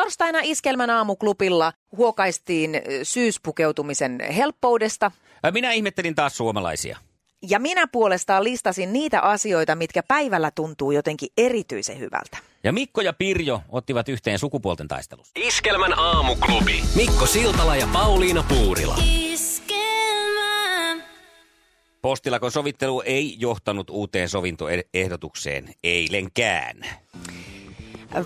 Torstaina Iskelmän aamuklubilla huokaistiin syyspukeutumisen helppoudesta. Minä ihmettelin taas suomalaisia. Ja minä puolestaan listasin niitä asioita, mitkä päivällä tuntuu jotenkin erityisen hyvältä. Ja Mikko ja Pirjo ottivat yhteen sukupuolten taistelusta. Iskelmän aamuklubi. Mikko Siltala ja Pauliina Puurila. Postilakon sovittelu ei johtanut uuteen sovintoehdotukseen eilenkään.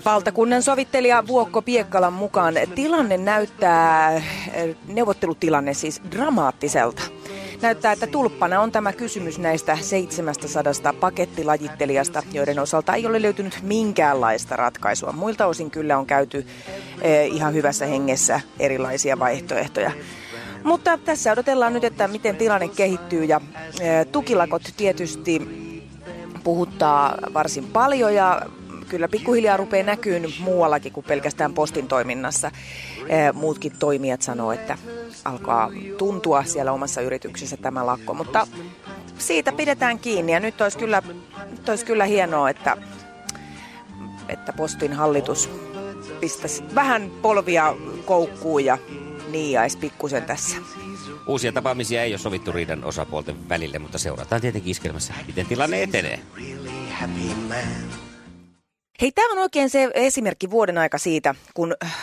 Valtakunnan sovittelija Vuokko Piekkalan mukaan tilanne näyttää, neuvottelutilanne siis dramaattiselta. Näyttää, että tulppana on tämä kysymys näistä 700 pakettilajittelijasta, joiden osalta ei ole löytynyt minkäänlaista ratkaisua. Muilta osin kyllä on käyty eh, ihan hyvässä hengessä erilaisia vaihtoehtoja. Mutta tässä odotellaan nyt, että miten tilanne kehittyy ja eh, tukilakot tietysti puhuttaa varsin paljon ja kyllä pikkuhiljaa rupeaa näkyyn muuallakin kuin pelkästään postin toiminnassa. Eh, Muutkin toimijat sanoo, että alkaa tuntua siellä omassa yrityksessä tämä lakko, mutta siitä pidetään kiinni ja nyt olisi kyllä, nyt olisi kyllä hienoa, että, että postin hallitus pistäisi vähän polvia koukkuun ja niiaisi pikkusen tässä. Uusia tapaamisia ei ole sovittu riidan osapuolten välille, mutta seurataan tietenkin iskelmässä, miten tilanne etenee. Hei, tämä on oikein se esimerkki vuoden aika siitä, kun äh,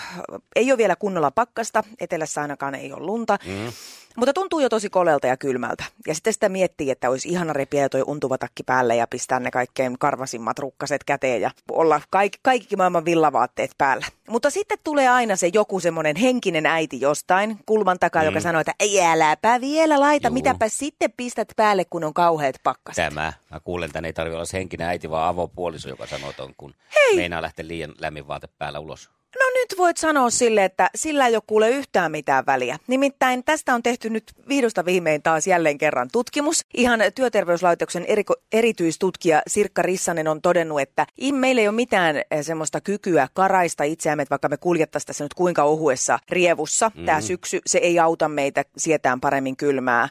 ei ole vielä kunnolla pakkasta, etelässä ainakaan ei ole lunta, mm. Mutta tuntuu jo tosi kolelta ja kylmältä. Ja sitten sitä miettii, että olisi ihana repiä toi untuva takki päälle ja pistää ne kaikkein karvasimmat rukkaset käteen ja olla kaikki, kaikki maailman villavaatteet päällä. Mutta sitten tulee aina se joku semmoinen henkinen äiti jostain kulman takaa, mm. joka sanoo, että ei äläpä vielä laita, Juu. mitäpä sitten pistät päälle, kun on kauheat pakkaset. Tämä, mä kuulen, tänne ei tarvitse olla se henkinen äiti, vaan avopuoliso, joka sanoo ton, kun Hei! meinaa lähteä liian lämmin vaate päällä ulos. No nyt voit sanoa sille, että sillä ei ole kuule yhtään mitään väliä. Nimittäin tästä on tehty nyt vihdosta viimein taas jälleen kerran tutkimus. Ihan työterveyslaitoksen eriko, erityistutkija Sirkka Rissanen on todennut, että meillä ei ole mitään eh, semmoista kykyä karaista itseämme, vaikka me kuljettaisiin tässä nyt kuinka ohuessa rievussa mm. tämä syksy, se ei auta meitä sietään paremmin kylmää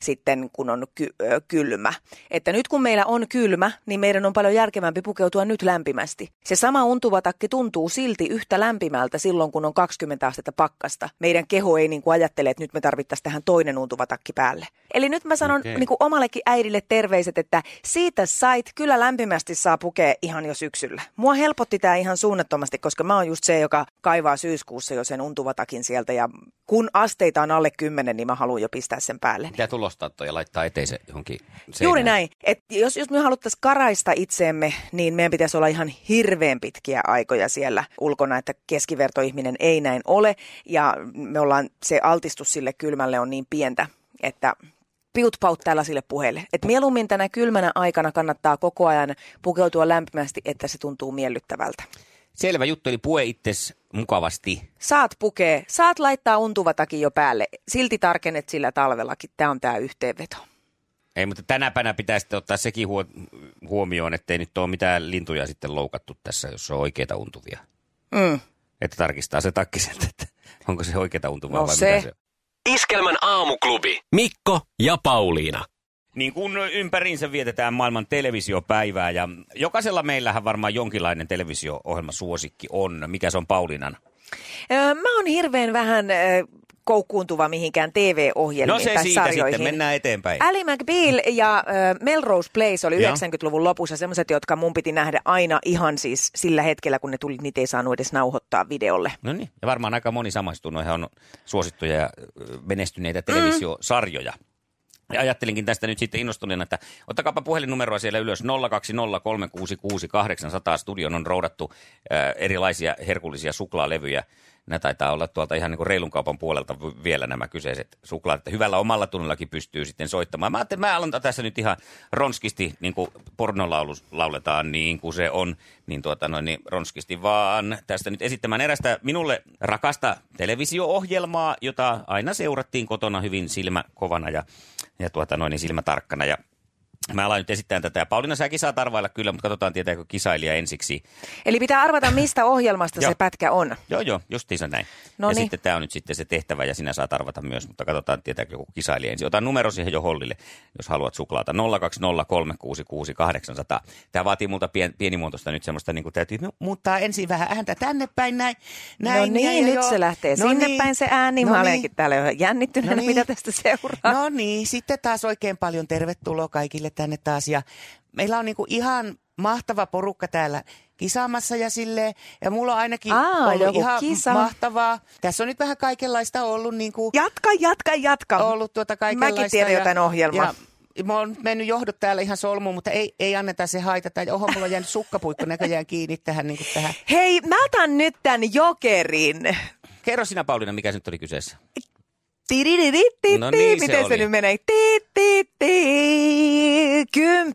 sitten, kun on ky- kylmä. Että nyt kun meillä on kylmä, niin meidän on paljon järkevämpi pukeutua nyt lämpimästi. Se sama untuva takki tuntuu silti yhtä lämpimältä silloin, kun on 20 astetta pakkasta. Meidän keho ei niin kuin ajattele, että nyt me tarvittaisiin tähän toinen untuva takki päälle. Eli nyt mä sanon Okei. niin kuin omallekin äidille terveiset, että siitä sait, kyllä lämpimästi saa pukea ihan jo syksyllä. Mua helpotti tämä ihan suunnattomasti, koska mä oon just se, joka kaivaa syyskuussa jo sen untuvatakin sieltä ja kun asteita on alle 10, niin mä haluan jo pistää sen päälle. Pitää tulostaa toi ja laittaa eteisen johonkin seinään. Juuri näin. Et jos, jos me haluttaisiin karaista itseemme, niin meidän pitäisi olla ihan hirveän pitkiä aikoja siellä ulkona, että keskivertoihminen ei näin ole. Ja me ollaan, se altistus sille kylmälle on niin pientä, että piut paut tällaisille puheille. Et mieluummin tänä kylmänä aikana kannattaa koko ajan pukeutua lämpimästi, että se tuntuu miellyttävältä. Selvä juttu, eli pue itses mukavasti. Saat pukea, saat laittaa untuvatakin jo päälle. Silti tarkennet sillä talvellakin. Tämä on tämä yhteenveto. Ei, mutta tänäpänä pitää sitten ottaa sekin huo- huomioon, ettei nyt ole mitään lintuja sitten loukattu tässä, jos on oikeita untuvia. Mm. Että tarkistaa se takki sieltä, että onko se oikeita untuvaa No vai se. mitä se on. Iskelmän aamuklubi. Mikko ja Pauliina. Niin kun ympäriinsä vietetään maailman televisiopäivää ja jokaisella meillähän varmaan jonkinlainen televisio-ohjelma suosikki on. Mikä se on Paulinan? Öö, Mä oon hirveän vähän öö, koukkuuntuva mihinkään TV-ohjelmiin No se tai siitä sarjoihin. sitten, mennään eteenpäin. Ali McBeal ja ö, Melrose Place oli Joo. 90-luvun lopussa semmoiset, jotka mun piti nähdä aina ihan siis sillä hetkellä, kun ne tuli, niitä ei saanut edes nauhoittaa videolle. No niin, ja varmaan aika moni samaistuu. Noihän on suosittuja ja menestyneitä televisiosarjoja. Ja ajattelinkin tästä nyt sitten innostuneena, että ottakaapa puhelinnumeroa siellä ylös 020366800. Studion on roudattu äh, erilaisia herkullisia suklaalevyjä. Nämä taitaa olla tuolta ihan niin kuin reilun kaupan puolelta vielä nämä kyseiset suklaat. Että hyvällä omalla tunnellakin pystyy sitten soittamaan. Mä ajattelin, mä aloitan tässä nyt ihan ronskisti, niin kuin pornolaulu lauletaan niin kuin se on. Niin tuota noin, niin ronskisti vaan tästä nyt esittämään erästä minulle rakasta televisio-ohjelmaa, jota aina seurattiin kotona hyvin silmäkovana ja, ja tuota noin, niin silmätarkkana. Ja Mä aloin nyt esittää tätä. Pauliina, säkin saa arvailla kyllä, mutta katsotaan tietääkö kisailija ensiksi. Eli pitää arvata, mistä ohjelmasta se pätkä on. Joo, joo, justiinsa näin. No ja sitten tämä on nyt sitten se tehtävä ja sinä saat arvata myös, mutta katsotaan tietääkö joku kisailija ensin. Ota numero siihen jo hollille, jos haluat suklaata. 020366800. Tämä vaatii multa pien, pienimuotoista nyt semmoista, niin kuin täytyy muuttaa ensin vähän ääntä tänne päin näin. näin no niin, nyt joo. se lähtee No sinne niin. päin se ääni. No Mä niin. olenkin täällä jo jännittyneenä, No niin. mitä tästä seuraa. No niin, sitten taas oikein paljon tervetuloa kaikille tänne taas. Ja meillä on niinku ihan mahtava porukka täällä kisaamassa ja silleen. Ja mulla on ainakin Aa, ollut ihan kisa. mahtavaa. Tässä on nyt vähän kaikenlaista ollut niinku, Jatka, jatka, jatka. ollut tuota kaikenlaista. Mäkin tiedän ja- jotain ohjelmaa. Ja Mä oon mennyt johdot täällä ihan solmuun, mutta ei, ei anneta se haitata. Ja Oho, mulla on jäänyt sukkapuikko näköjään kiinni tähän, niin tähän. Hei, mä otan nyt tämän jokerin. Kerro sinä, Pauliina, mikä se nyt oli kyseessä? No niin, miten se nyt menee?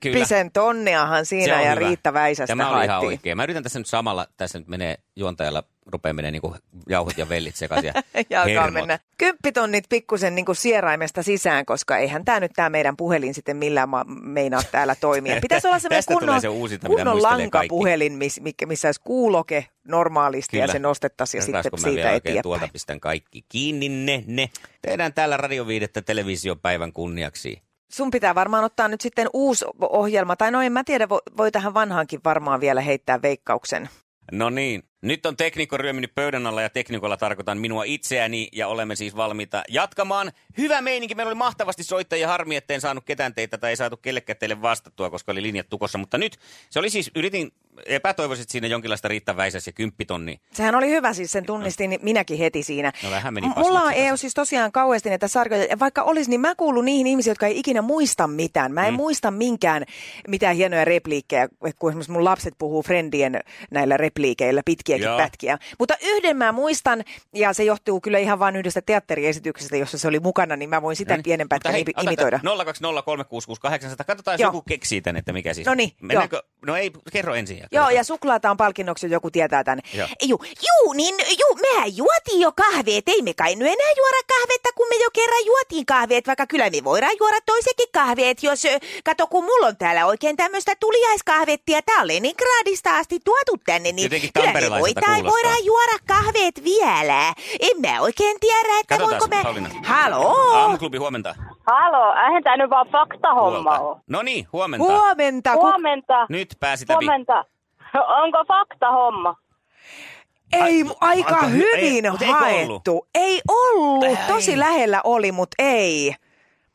Kymppisen tonniahan siinä ja hyvä. Riitta Väisästä Tämä oli ihan oikein. Mä yritän tässä nyt samalla, tässä nyt menee juontajalla, rupeaa menee niinku jauhot ja vellit sekaisin ja Ja alkaa mennä kymppitonnit pikkusen niin sieraimesta sisään, koska eihän tämä nyt tämä meidän puhelin sitten millään ma- meinaa täällä toimia. Pitäisi olla tulee kunnon, se uusinta, kunnon lankapuhelin, miss, missä olisi kuuloke normaalisti ja Kyllä. se nostettaisiin ja Kertaas, sitten siitä eteenpäin. tuolta pistän kaikki kiinni ne, ne. Tehdään täällä radioviidettä televisiopäivän kunniaksi. Sun pitää varmaan ottaa nyt sitten uusi ohjelma, tai no en mä tiedä, voi, voi tähän vanhaankin varmaan vielä heittää veikkauksen. No niin, nyt on teknikko ryöminyt pöydän alla ja teknikolla tarkoitan minua itseäni ja olemme siis valmiita jatkamaan. Hyvä meininki, meillä oli mahtavasti soittajia, harmi etten saanut ketään teitä tai ei saatu kellekään teille vastattua, koska oli linjat tukossa. Mutta nyt se oli siis, yritin epätoivoisesti siinä jonkinlaista Riitta Väisäs ja kymppitonni. Sehän oli hyvä, siis sen tunnistin minäkin heti siinä. No vähän meni Mulla on tässä. EU siis tosiaan kauheasti näitä sarjoja, ja vaikka olisi, niin mä kuulun niihin ihmisiin, jotka ei ikinä muista mitään. Mä en mm. muista minkään mitään hienoja repliikkejä, kun esimerkiksi mun lapset puhuu Friendien näillä repliikeillä pitkiäkin Joo. pätkiä. Mutta yhden mä muistan, ja se johtuu kyllä ihan vain yhdestä teatteriesityksestä, jossa se oli mukana, niin mä voin sitä No pienen pätkän imi- imitoida. 020366800. Katsotaan, jos Joo. joku keksii tän, että mikä siis. Noniin, Mennäänkö? No ei, kerro ensin. Ja Joo, ja suklaata on palkinnoksi, joku tietää tämän. Joo. Juu, juu, niin juu, mehän juotiin jo kahveet. Ei me kai nyt enää juoda kahvetta, kun me jo kerran juotiin kahveet, vaikka kyllä me voidaan juoda toisekin kahveet, jos, kato kun mulla on täällä oikein tämmöistä tuliaiskahvettia, tää on Leningradista asti tuotu tänne, niin Jotenkin kyllä me voidaan, voidaan juoda kahveet vielä. En mä oikein tiedä, että Katsotaan, voinko me... Pauliina. Haloo! Aamuklubi, huomenta. Halo, eihän tämä nyt vaan faktahomma ole. No niin, huomenta. Huomenta! Ku... Huomenta. Nyt pääsit läpi. Huomenta. Onko faktahomma? Ei, mu- aika Aika hy- hyvin ei, haettu. Ei ollut. Ei. Tosi lähellä oli, mutta ei.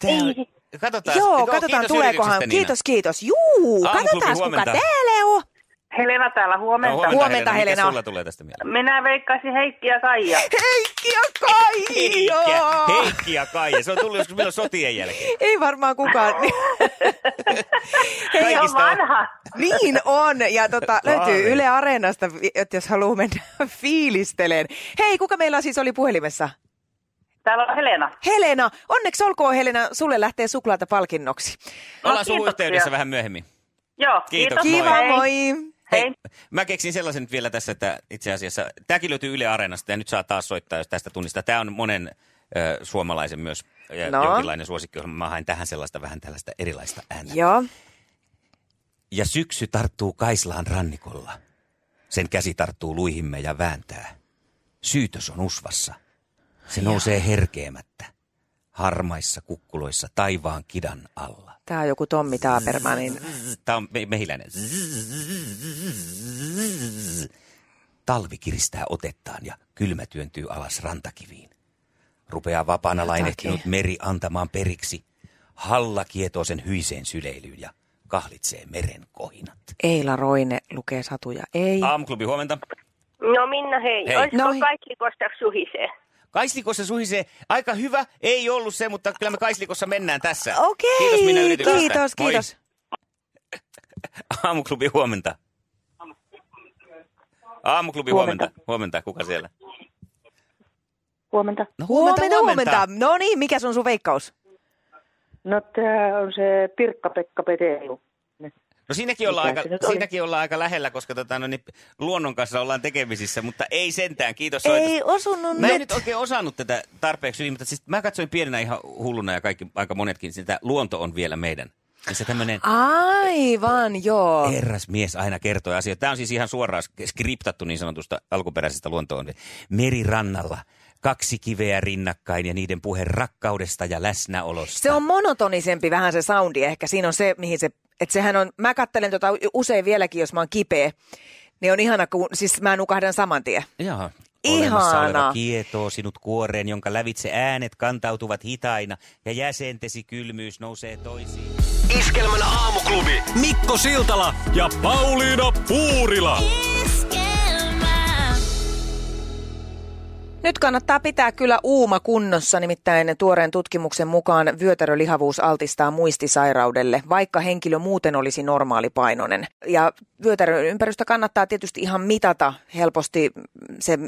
Ei. Katsotaan. Joo, katsotaan kiitos tuleekohan. Kiitos, kiitos. Juu, katsotaan kuka täällä on. Helena täällä, No, huomenta. huomenta, Huomenta, Helena. Helena. Sulla tulee tästä mieleen? Minä veikkaisin Heikki ja Kaija. Heikki ja Kaija. Heikki, Heikki ja Kaija. Se on tullut joskus milloin sotien jälkeen. Ei varmaan kukaan. Hei, on vanha. niin on. Ja tota, löytyy Yle Areenasta, että jos haluaa mennä fiilisteleen. Hei, kuka meillä siis oli puhelimessa? Täällä on Helena. Helena. Onneksi olkoon Helena, sulle lähtee suklaata palkinnoksi. Ollaan sun kiitoksia. yhteydessä vähän myöhemmin. Joo, Kiitos, kiitos. Kiva, Hei. moi. Hei. Mä keksin sellaisen nyt vielä tässä, että itse asiassa tämäkin löytyy Yle Areenasta ja nyt saa taas soittaa, jos tästä tunnistaa. Tämä on monen ö, suomalaisen myös ja No. jonkinlainen suosikkiohjelma. Mä hain tähän sellaista vähän tällaista erilaista ääntä. Joo. Ja syksy tarttuu Kaislaan rannikolla. Sen käsi tarttuu luihimme ja vääntää. Syytös on usvassa. Se nousee herkeämättä. Harmaissa kukkuloissa taivaan kidan alla. Tämä on joku Tommi Taapermanin. Tämä on me- mehiläinen. Talvi kiristää otettaan ja kylmä työntyy alas rantakiviin. Rupeaa vapaana lainehtinut meri antamaan periksi. Halla kietoo sen hyiseen syleilyyn ja kahlitsee meren kohinat. Eila Roine lukee satuja. Ei. Aamuklubi, huomenta. No Minna, hei. Hei. Olisiko No kaikki kostaksi suhisee? Kaislikossa suhisee. Aika hyvä, ei ollut se, mutta kyllä me Kaislikossa mennään tässä. Okei, Kiitos minä yrityksestä. kiitos, Moi. kiitos. Aamuklubi, huomenta. Aamuklubi, Huomenta. huomenta. Huomenta, kuka siellä? Huomenta. No Huomenta, huomenta. No niin, mikä on sun veikkaus? No tämä on se Pirkka-Pekka Petelu. No siinäkin ollaan, aika, siinäkin ollaan aika lähellä, koska tota, no, niin, luonnon kanssa ollaan tekemisissä, mutta ei sentään. Kiitos Ei osunut Mä en nyt. nyt oikein osannut tätä tarpeeksi hyvin, mutta siis mä katsoin pienenä ihan hulluna ja kaikki, aika monetkin, sitä luonto on vielä meidän. Ja se tämmöinen Aivan, joo. herras mies aina kertoo asioita. Tämä on siis ihan suoraan sk- skriptattu niin sanotusta alkuperäisestä luontoon. Merirannalla, kaksi kiveä rinnakkain ja niiden puhe rakkaudesta ja läsnäolosta. Se on monotonisempi vähän se soundi ehkä. Siinä on se, mihin se, että sehän on, mä kattelen tota usein vieläkin, jos mä oon kipeä. Niin on ihana, kun, siis mä nukahdan saman tien. Jaha. Ihanaa. Olemassa oleva kietoo sinut kuoreen, jonka lävitse äänet kantautuvat hitaina ja jäsentesi kylmyys nousee toisiin. Iskelmän aamuklubi Mikko Siltala ja Pauliina Puurila. Nyt kannattaa pitää kyllä uuma kunnossa, nimittäin tuoreen tutkimuksen mukaan vyötärölihavuus altistaa muistisairaudelle, vaikka henkilö muuten olisi normaalipainoinen. Ja vyötärön ympärystä kannattaa tietysti ihan mitata helposti, se,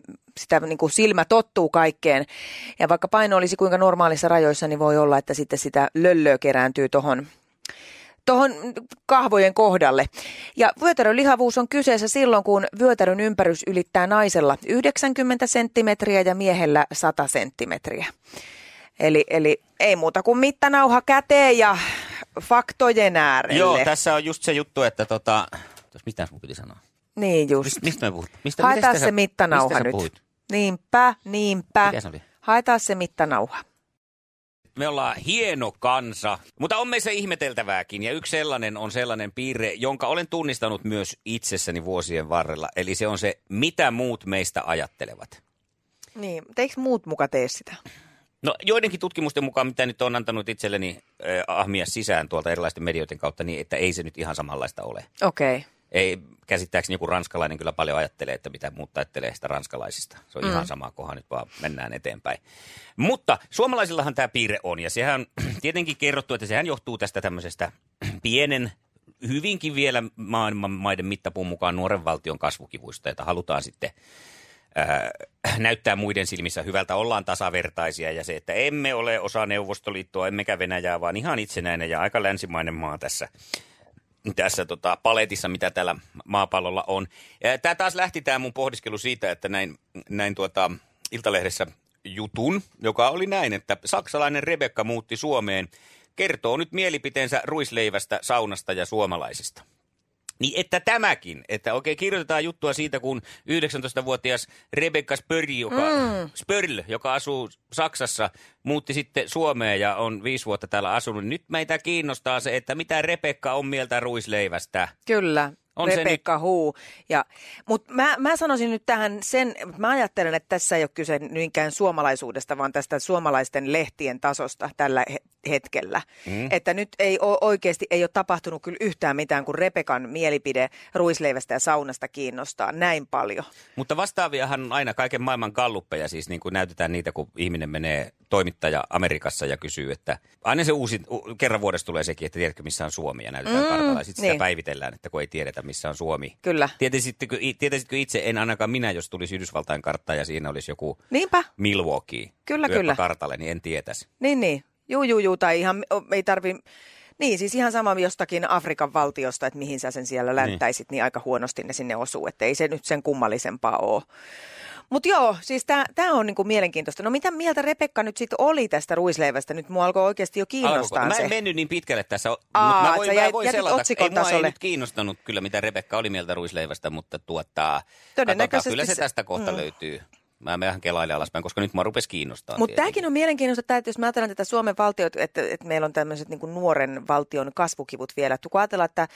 sitä niin kuin silmä tottuu kaikkeen. Ja vaikka paino olisi kuinka normaalissa rajoissa, niin voi olla, että sitten sitä löllöä kerääntyy tuohon tuohon kahvojen kohdalle. Ja vyötärölihavuus on kyseessä silloin, kun vyötärön ympärys ylittää naisella 90 senttimetriä ja miehellä 100 senttimetriä. Eli, eli ei muuta kuin mittanauha käteen ja faktojen äärelle. Joo, tässä on just se juttu, että tota... Mitä mun piti sanoa? Niin just. Mist, mistä me puhut? Mistä, Haetaan se sä- mittanauha mistä nyt. Niinpä, niinpä. Haetaan se mittanauha. Me ollaan hieno kansa, mutta on meissä ihmeteltävääkin. Ja yksi sellainen on sellainen piirre, jonka olen tunnistanut myös itsessäni vuosien varrella. Eli se on se, mitä muut meistä ajattelevat. Niin, teikö muut muka tee sitä? No joidenkin tutkimusten mukaan, mitä nyt on antanut itselleni äh, ahmia sisään tuolta erilaisten medioiden kautta, niin että ei se nyt ihan samanlaista ole. Okei. Okay. Ei, käsittääkseni joku ranskalainen kyllä paljon ajattelee, että mitä muut ajattelee sitä ranskalaisista. Se on mm. ihan sama, kunhan nyt vaan mennään eteenpäin. Mutta suomalaisillahan tämä piirre on, ja sehän on tietenkin kerrottu, että sehän johtuu tästä tämmöisestä pienen, hyvinkin vielä maailman maiden mittapuun mukaan nuoren valtion kasvukivuista, että halutaan sitten ää, näyttää muiden silmissä hyvältä, ollaan tasavertaisia ja se, että emme ole osa Neuvostoliittoa, emmekä Venäjää, vaan ihan itsenäinen ja aika länsimainen maa tässä tässä tota, paletissa, mitä täällä maapallolla on. Tämä taas lähti tämä mun pohdiskelu siitä, että näin, näin tuota, Iltalehdessä jutun, joka oli näin, että saksalainen Rebekka muutti Suomeen, kertoo nyt mielipiteensä ruisleivästä, saunasta ja suomalaisista. Niin että tämäkin, että oikein kirjoitetaan juttua siitä, kun 19-vuotias Rebecca Spörl, joka, mm. Spörl, joka asuu Saksassa, muutti sitten Suomeen ja on viisi vuotta täällä asunut. Nyt meitä kiinnostaa se, että mitä Rebekka on mieltä ruisleivästä. Kyllä, On se Rebekka Huu. Ja, mutta mä, mä sanoisin nyt tähän sen, mä ajattelen, että tässä ei ole kyse niinkään suomalaisuudesta, vaan tästä suomalaisten lehtien tasosta tällä he- hetkellä. Mm. Että nyt ei ole, oikeasti ei ole tapahtunut kyllä yhtään mitään, kun Rebekan mielipide ruisleivästä ja saunasta kiinnostaa näin paljon. Mutta vastaaviahan on aina kaiken maailman galluppeja, siis niin kuin näytetään niitä, kun ihminen menee toimittaja Amerikassa ja kysyy, että aina se uusi, kerran vuodessa tulee sekin, että tiedätkö missä on Suomi ja näytetään mm, kartalla ja sitten niin. sitä päivitellään, että kun ei tiedetä missä on Suomi. Kyllä. Tietäisitkö, tietäisitkö itse, en ainakaan minä, jos tulisi Yhdysvaltain kartta ja siinä olisi joku Niinpä, Milwaukee Kyllä, kyllä. kartalle, niin en tietäisi. niin niin. Juu, juu, juu, tai ihan, ei tarvi, niin siis ihan sama jostakin Afrikan valtiosta, että mihin sä sen siellä länttäisit, niin, niin aika huonosti ne sinne osuu, että ei se nyt sen kummallisempaa ole. Mutta joo, siis tämä on niinku mielenkiintoista. No mitä mieltä Rebekka nyt sitten oli tästä ruisleivästä? Nyt mua alkoi oikeasti jo kiinnostaa se. Mä en mennyt niin pitkälle tässä, mutta Aa, mä voin, sä mä jäit- voin jätit selata. ei, mua ei tasolle. nyt kiinnostanut kyllä, mitä Rebekka oli mieltä ruisleivästä, mutta Todennäköisesti katsotaan, kyllä se se- tästä kohta mm. löytyy. Mä vähän kelailen alaspäin, koska nyt mä rupes kiinnostaa. Mutta tämäkin on mielenkiintoista, että jos me ajatellaan tätä Suomen valtiota, että, että meillä on tämmöiset niin nuoren valtion kasvukivut vielä. Että kun ajatellaan, että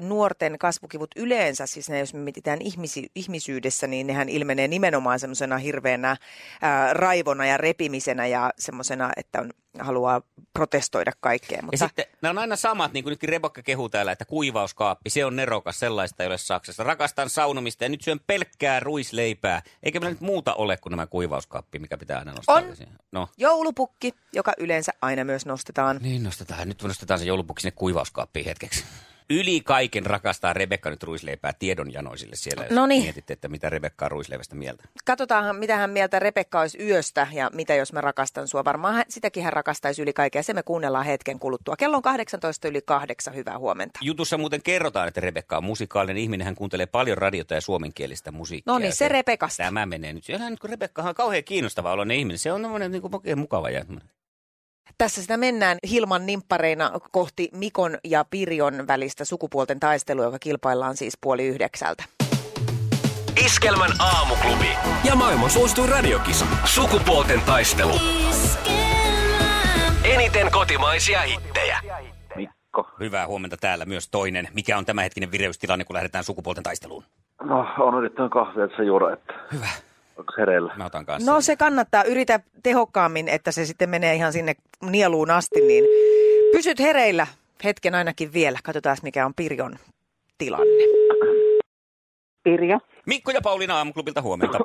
nuorten kasvukivut yleensä, siis ne, jos me mietitään ihmisi, ihmisyydessä, niin nehän ilmenee nimenomaan semmoisena hirveänä ää, raivona ja repimisenä ja semmoisena, että on haluaa protestoida kaikkea. Ja Mutta sitten nämä on aina samat, niin kuin nytkin Rebekka kehuu täällä, että kuivauskaappi, se on nerokas, sellaista ei ole Saksassa. Rakastan saunomista ja nyt syön pelkkää ruisleipää. Eikä meillä nyt muuta ole kuin nämä kuivauskaappi, mikä pitää aina nostaa. On. esiin. No, joulupukki, joka yleensä aina myös nostetaan. niin nostetaan. Nyt nostetaan se joulupukki sinne kuivauskaappiin hetkeksi. Yli kaiken rakastaa Rebekka nyt ruisleipää tiedonjanoisille siellä, jos Noniin. mietitte, että mitä Rebekka on ruisleivästä mieltä. Katsotaanhan, mitä hän mieltä Rebekka olisi yöstä ja mitä jos mä rakastan sua. Varmaan hän, sitäkin hän rakastaisi yli kaikkea. Se me kuunnellaan hetken kuluttua. Kello on 18 yli kahdeksan. Hyvää huomenta. Jutussa muuten kerrotaan, että Rebekka on musikaalinen ihminen. Hän kuuntelee paljon radiota ja suomenkielistä musiikkia. No niin, se Rebekasta. Tämä menee nyt. Rebekka on kauhean kiinnostava oloinen ihminen. Se on niin kuin, mukava. Ja, Tässä sitä mennään Hilman nimppareina kohti Mikon ja Pirjon välistä sukupuolten taistelua, joka kilpaillaan siis puoli yhdeksältä. Iskelmän aamuklubi. Ja maailman suosituin radiokisa. Sukupuolten taistelu. Eniten kotimaisia hittejä. Mikko. hyvää huomenta täällä myös toinen. Mikä on tämänhetkinen vireystilanne, kun lähdetään sukupuolten taisteluun? No, on yrittänyt kahvia tässä juoda, että Hyvä. Onko hereillä? Mä otan kanssa. No se kannattaa. Yritä tehokkaammin, että se sitten menee ihan sinne nieluun asti, niin pysyt hereillä hetken ainakin vielä. Katsotaan, mikä on Pirjon tilanne. Pirjo. Mikko ja Pauliina aamuklubilta huomenta.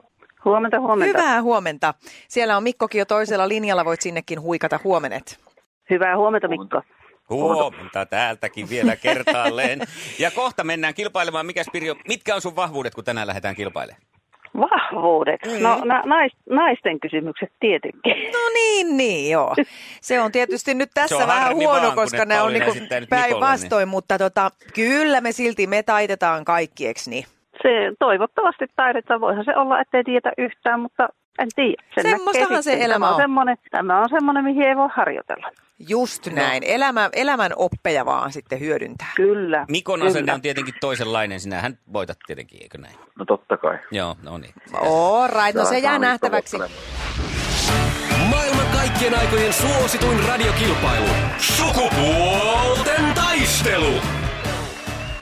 Huomenta, huomenta. Hyvää huomenta. Siellä on Mikkokin jo toisella linjalla, voit sinnekin huikata huomenet. Hyvää huomenta, Mikko. Huomenta täältäkin vielä kertaalleen. Ja kohta mennään kilpailemaan. Mikäs Pirjo, mitkä on sun vahvuudet, kun tänään lähdetään kilpailemaan? Vahvuudet. No na, nais, naisten kysymykset tietenkin. No niin, niin joo. Se on tietysti nyt tässä vähän harmi huono, vaan, koska ne on niinku päinvastoin, mutta tota, kyllä me silti, me taitetaan kaikki, eks niin? Se toivottavasti taidetaan. Voihan se olla, ettei tietä yhtään, mutta en tiedä. Sen Semmoistahan se elämä on. Semmoinen, tämä on semmoinen, mihin ei voi harjoitella. Just näin. Elämä, elämän oppeja vaan sitten hyödyntää. Kyllä. Mikon kyllä. asenne on tietenkin toisenlainen. Sinähän voitat tietenkin, eikö näin? No totta kai. Joo, no niin. All right, no se jää nähtäväksi. Maailman kaikkien aikojen suosituin radiokilpailu. Sukupuolten taistelu.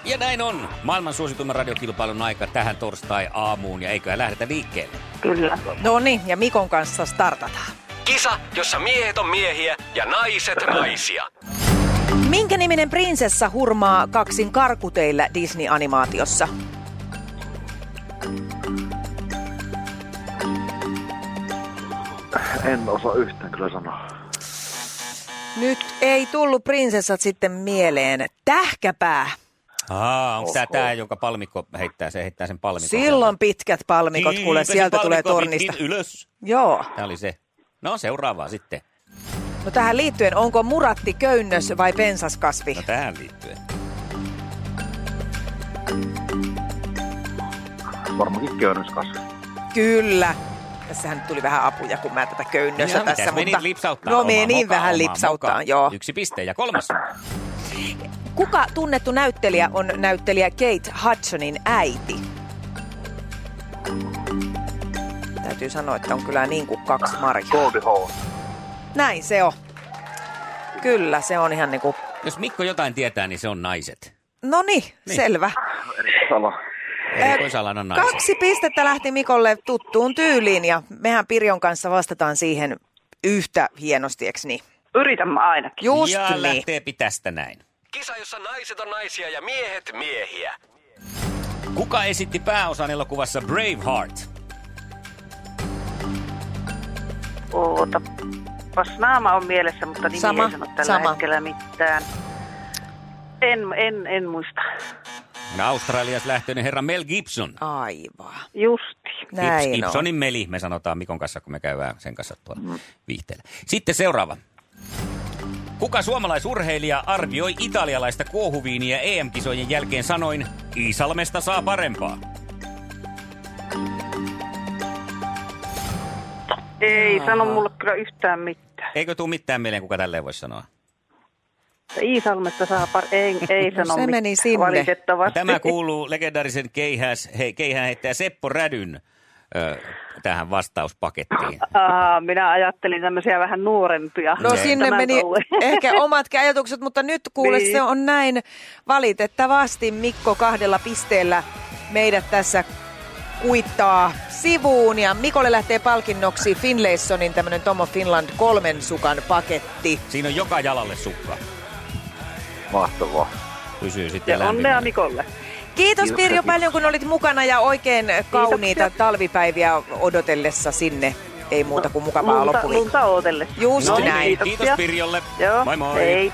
Ja näin on. Maailman suosituimman radiokilpailun aika tähän torstai-aamuun. Ja eiköhän lähdetä liikkeelle. Kyllä. No niin, ja Mikon kanssa startataan. Kisa, jossa miehet on miehiä ja naiset naisia. Minkä niminen prinsessa hurmaa kaksin karkuteillä Disney-animaatiossa? En osaa yhtään kyllä sanoa. Nyt ei tullut prinsessat sitten mieleen. Tähkäpää. Aa, onko tämä tämä, jonka palmikko heittää, se heittää sen palmikon? Silloin pitkät palmikot, kuule, Kiipesin sieltä tulee tornista. ylös. Joo. Tämä oli se. No seuraavaa sitten. No tähän liittyen, onko muratti köynnös vai pensaskasvi? No tähän liittyen. Varmaankin köynnöskasvi. Kyllä. Tässähän tuli vähän apuja, kun mä tätä köynnössä Ja tässä. mitäs menit lipsauttaa? No menin moka, vähän lipsauttaa, joo. Yksi piste ja kolmas. Kuka tunnettu näyttelijä on näyttelijä Kate Hudsonin äiti? Täytyy sanoa, että on kyllä niin kuin kaksi marjaa. Goldie. Näin se on. Kyllä, se on ihan niin kuin... Jos Mikko jotain tietää, niin se on naiset. No niin, selvä. Sala. Erikoisalan on naiset. Kaksi pistettä lähti Mikolle tuttuun tyyliin ja mehän Pirjon kanssa vastataan siihen yhtä hienosti, eks niin? Yritämme ainakin. Just ja niin. lähtee tästä näin. Kisa, jossa naiset on naisia ja miehet miehiä. Kuka esitti pääosan elokuvassa Braveheart? Oota. Pas naama on mielessä, mutta nimi Sama, ei sano tällä sama. hetkellä mitään. En, en, en muista. No, Australiasta lähtöinen herra Mel Gibson. Aivan. Justi. Näin on. Gibsonin meli, me sanotaan Mikon kanssa, kun me käydään sen kanssa tuolla viihteellä. Sitten seuraava. Kuka suomalaisurheilija arvioi italialaista kuohuviiniä EM-kisojen jälkeen sanoin, Iisalmesta saa parempaa? Ei sano mulle kyllä yhtään mitään. Eikö tuu mitään mieleen, kuka tälleen voisi sanoa? Iisalmesta saa par... Ei, ei No sano se mitään. meni sinne. Valitettavasti. Tämä kuuluu legendaarisen keihäs, he, keihään heittäjä Seppo Rädyn ö, tähän vastauspakettiin. Aa, minä ajattelin tämmöisiä vähän nuorempia. No Ne. sinne Tämän meni touhuun. ehkä omatkin ajatukset, mutta nyt kuule Niin. se on näin valitettavasti Mikko kahdella pisteellä meidät tässä kuittaa sivuun ja Mikolle lähtee palkinnoksi Finlaysonin tämmönen Tomo Finland kolmen sukan paketti. Siinä on joka jalalle sukka. Mahtavaa. Pysyy sitten Ja onnea. Mikolle. Kiitos Kiitos, Pirjo paljon kun olit mukana ja oikein kauniita Kiitoksia. talvipäiviä odotellessa sinne. Ei muuta kuin mukavaa lunta, loppuviikkoa. lunta ootellessa. Just No niin, näin. kiitoksia. Kiitos Pirjolle. Joo, Moi moi. hei.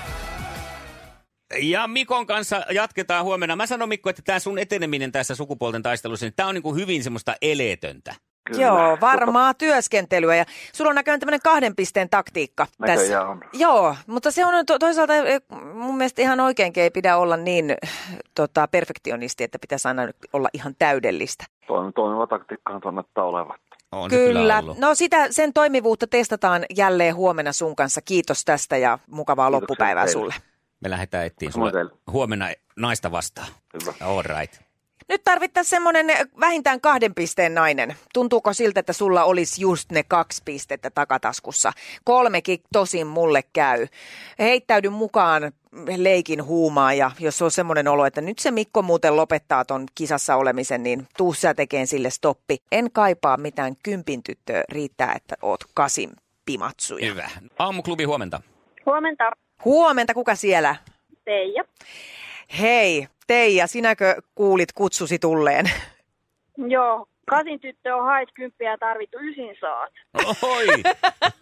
Ja Mikon kanssa jatketaan huomenna. Mä sanon Mikko, että tämä sun eteneminen tässä sukupuolten taistelussa, niin tämä on niin hyvin semmoista eleetöntä. Kyllä. Joo, varmaa työskentelyä ja sulla on näköjään tämmöinen kahden pisteen taktiikka Näköjään tässä. on. Joo, mutta se on to- toisaalta eh, mun mielestä ihan oikeinkin ei pidä olla niin tota, perfektionisti, että pitäisi aina olla ihan täydellistä. Toimi, toimiva taktiikkahan tunnettaa olevat. On Kyllä. ollut. No sitä, sen toimivuutta testataan jälleen huomenna sun kanssa. Kiitos tästä ja mukavaa Kiitoksia loppupäivää teille. sulle. Me lähdetään etsiin sulle huomenna naista vastaan. Hyvä. All right. Nyt tarvittaisiin semmoinen vähintään kahden pisteen nainen. Tuntuuko siltä, että sulla olisi just ne kaksi pistettä takataskussa? Kolmekin tosin mulle käy. Heittäydy mukaan leikin huumaa ja jos on semmoinen olo, että nyt se Mikko muuten lopettaa ton kisassa olemisen, niin tuu sä tekeen sille stoppi. En kaipaa mitään kympin tyttöä, riittää, että oot kasin pimatsuja. Hyvä. Aamuklubi huomenta. Huomenta, Huomenta, kuka siellä? Teija. Hei, Teija, sinäkö kuulit kutsusi tulleen? Joo, kasin tyttö on hait kymppiä ja tarvittu ysin saat. Oi,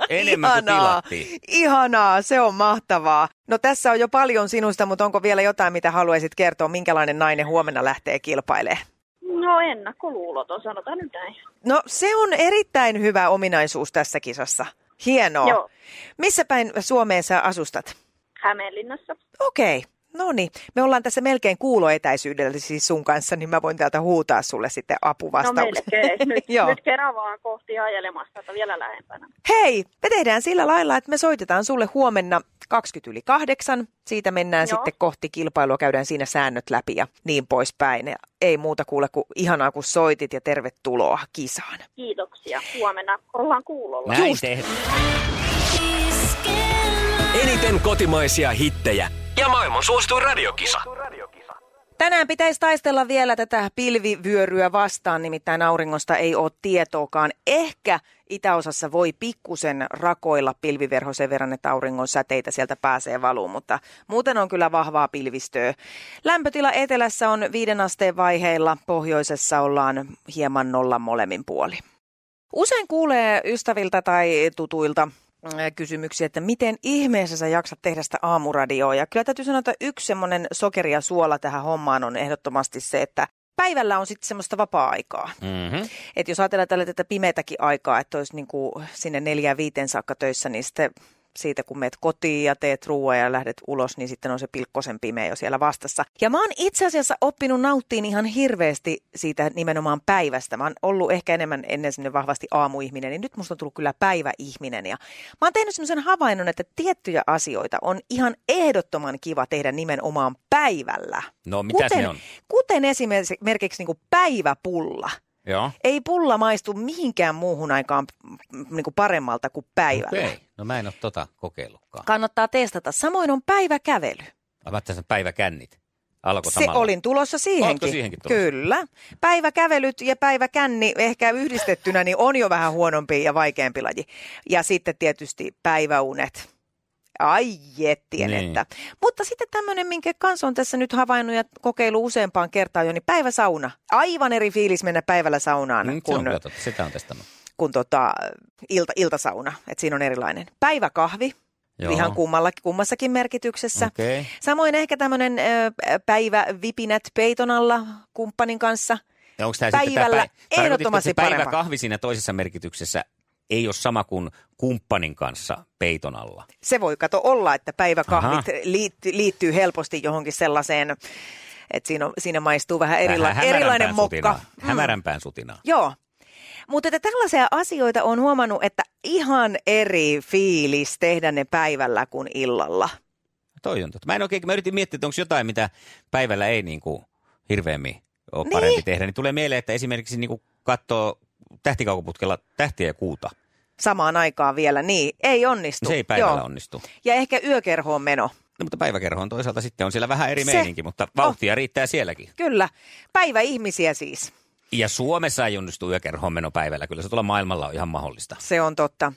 enemmän kuin tilattiin. Ihanaa, se on mahtavaa. No tässä on jo paljon sinusta, mutta onko vielä jotain, mitä haluaisit kertoa, minkälainen nainen huomenna lähtee kilpailemaan? No ennakkoluuloton, sanotaan nyt näin. No se on erittäin hyvä ominaisuus tässä kisassa. Hienoa. Joo, Missä päin Suomeen sä asustat? Hämeenlinnassa. Okei, no niin. Me ollaan tässä melkein kuuloetäisyydellä siis sun kanssa, niin mä voin täältä huutaa sulle sitten No apuvastauksen. melkein. Nyt, Joo. nyt Keravaa kohti ajelemassa, että vielä lähempänä. Hei, me tehdään sillä lailla, että me soitetaan sulle huomenna 20 yli kahdeksan. Siitä mennään Joo. sitten kohti kilpailua, käydään siinä säännöt läpi ja niin poispäin. Ja ei muuta kuule kuin ihanaa, kun soitit ja tervetuloa kisaan. Kiitoksia. Huomenna ollaan kuulolla. Näin Just. tehdään. Eniten kotimaisia hittejä ja maailman suosituin radiokisa. Tänään pitäisi taistella vielä tätä pilvivyöryä vastaan, nimittäin auringosta ei ole tietoakaan. Ehkä itäosassa voi pikkusen rakoilla pilviverho sen verran, että auringon säteitä sieltä pääsee valuun, mutta muuten on kyllä vahvaa pilvistöä. Lämpötila etelässä on viiden asteen vaiheilla, pohjoisessa ollaan hieman nolla molemmin puoli. Usein kuulee ystäviltä tai tutuilta kysymyksiä, että miten ihmeessä sä jaksat tehdä sitä aamuradioa. Ja kyllä täytyy sanoa, että yksi semmoinen sokeri ja suola tähän hommaan on ehdottomasti se, että päivällä on sitten semmoista vapaa-aikaa. Mm-hmm. Et jos ajatellaan tällä tätä pimeätäkin aikaa, että olisi niinku sinne neljään viiteen saakka töissä, niin sitten siitä kun meet kotiin ja teet ruoaa ja lähdet ulos, niin sitten on se pilkkosen pimeä jo siellä vastassa. Ja mä oon itse asiassa oppinut nauttiin ihan hirveästi siitä nimenomaan päivästä. Mä oon ollut ehkä enemmän ennen sinne vahvasti aamuihminen, niin nyt musta on tullut kyllä päiväihminen. Ja mä oon tehnyt semmoisen havainnon, että tiettyjä asioita on ihan ehdottoman kiva tehdä nimenomaan päivällä. No, kuten, ne on? Kuten esimerkiksi niin kuin päiväpulla. Joo. Ei pulla maistu mihinkään muuhun aikaan niin kuin paremmalta kuin päivällä. Okei. No mä en ole tota kokeillutkaan. Kannattaa testata. Samoin on päiväkävely. Mä ajattelin päiväkännit. Alko Se samalla? olin tulossa siihenkin. Siihenkin tulossa? Kyllä. Päiväkävelyt ja päiväkänni ehkä yhdistettynä niin on jo vähän huonompi ja vaikeampi laji. Ja sitten tietysti päiväunet. Ai jettien, Niin. että. Mutta sitten tämmöinen, minkä kanssa on tässä nyt havainnut ja kokeilu useampaan kertaan jo, niin päiväsauna. Aivan eri fiilis mennä päivällä saunaan Mm, se kuin on. Sitä on testannut. Kuin tota, ilta, iltasauna, että siinä on erilainen. Päiväkahvi, Joo. ihan kummalla, kummassakin merkityksessä. Okay. Samoin ehkä tämmöinen päivävipinät peiton alla kumppanin kanssa. Ja onko tämä Päivällä tämä ehdottomasti päivä kahvi siinä toisessa merkityksessä ei ole sama kuin kumppanin kanssa peiton alla? Se voi kato olla, että päiväkahvit Aha. liittyy, liittyy helposti johonkin sellaiseen, että siinä, on, siinä maistuu vähän erila- erilainen mokka. sutinaa. Hämärämpään sutinaa. Joo. Mutta että tällaisia asioita on huomannut, että ihan eri fiilis tehdä ne päivällä kuin illalla. Toi on totta. Mä en oikein, mä yritin miettiä, että onko jotain, mitä päivällä ei niin kuin hirveämmin ole Niin. parempi tehdä. Niin tulee mieleen, että esimerkiksi niin kuin katsoo tähtikaukoputkella tähtiä ja kuuta. Samaan aikaan vielä, niin ei onnistu. Se ei päivällä Joo. onnistu. Ja ehkä yökerhoon meno. No, mutta päiväkerho on toisaalta sitten on siellä vähän eri Se- meininki, mutta vauhtia riittää sielläkin. Kyllä, päiväihmisiä siis. Ja Suomessa ei onnistu yökerhoon meno päivällä. Kyllä se tuolla maailmalla on ihan mahdollista. Se on totta.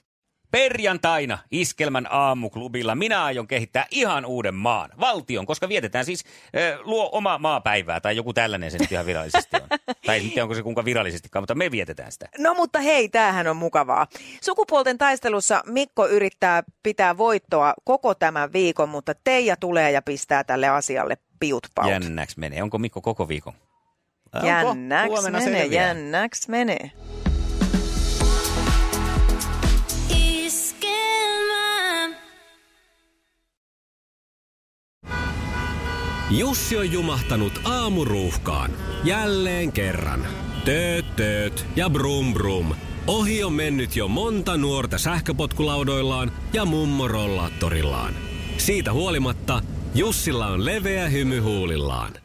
Perjantaina Iskelmän aamuklubilla minä aion kehittää ihan uuden maan, valtion, koska vietetään siis äh, luo oma maapäivää tai joku tällainen se nyt ihan virallisesti on. tai en tiedä, onko se kuinka virallisestikaan, mutta me vietetään sitä. No mutta hei, tämähän on mukavaa. Sukupuolten taistelussa Mikko yrittää pitää voittoa koko tämän viikon, mutta Teija tulee ja pistää tälle asialle piut paut. Jännäks menee. Onko Mikko koko viikon? Jännäks menee, jännäks menee. Jussi on jumahtanut aamuruuhkaan. Jälleen kerran. Tööt, tööt ja brum brum. Ohi on mennyt jo monta nuorta sähköpotkulaudoillaan ja mummorollaattorillaan. Siitä huolimatta Jussilla on leveä hymy huulillaan.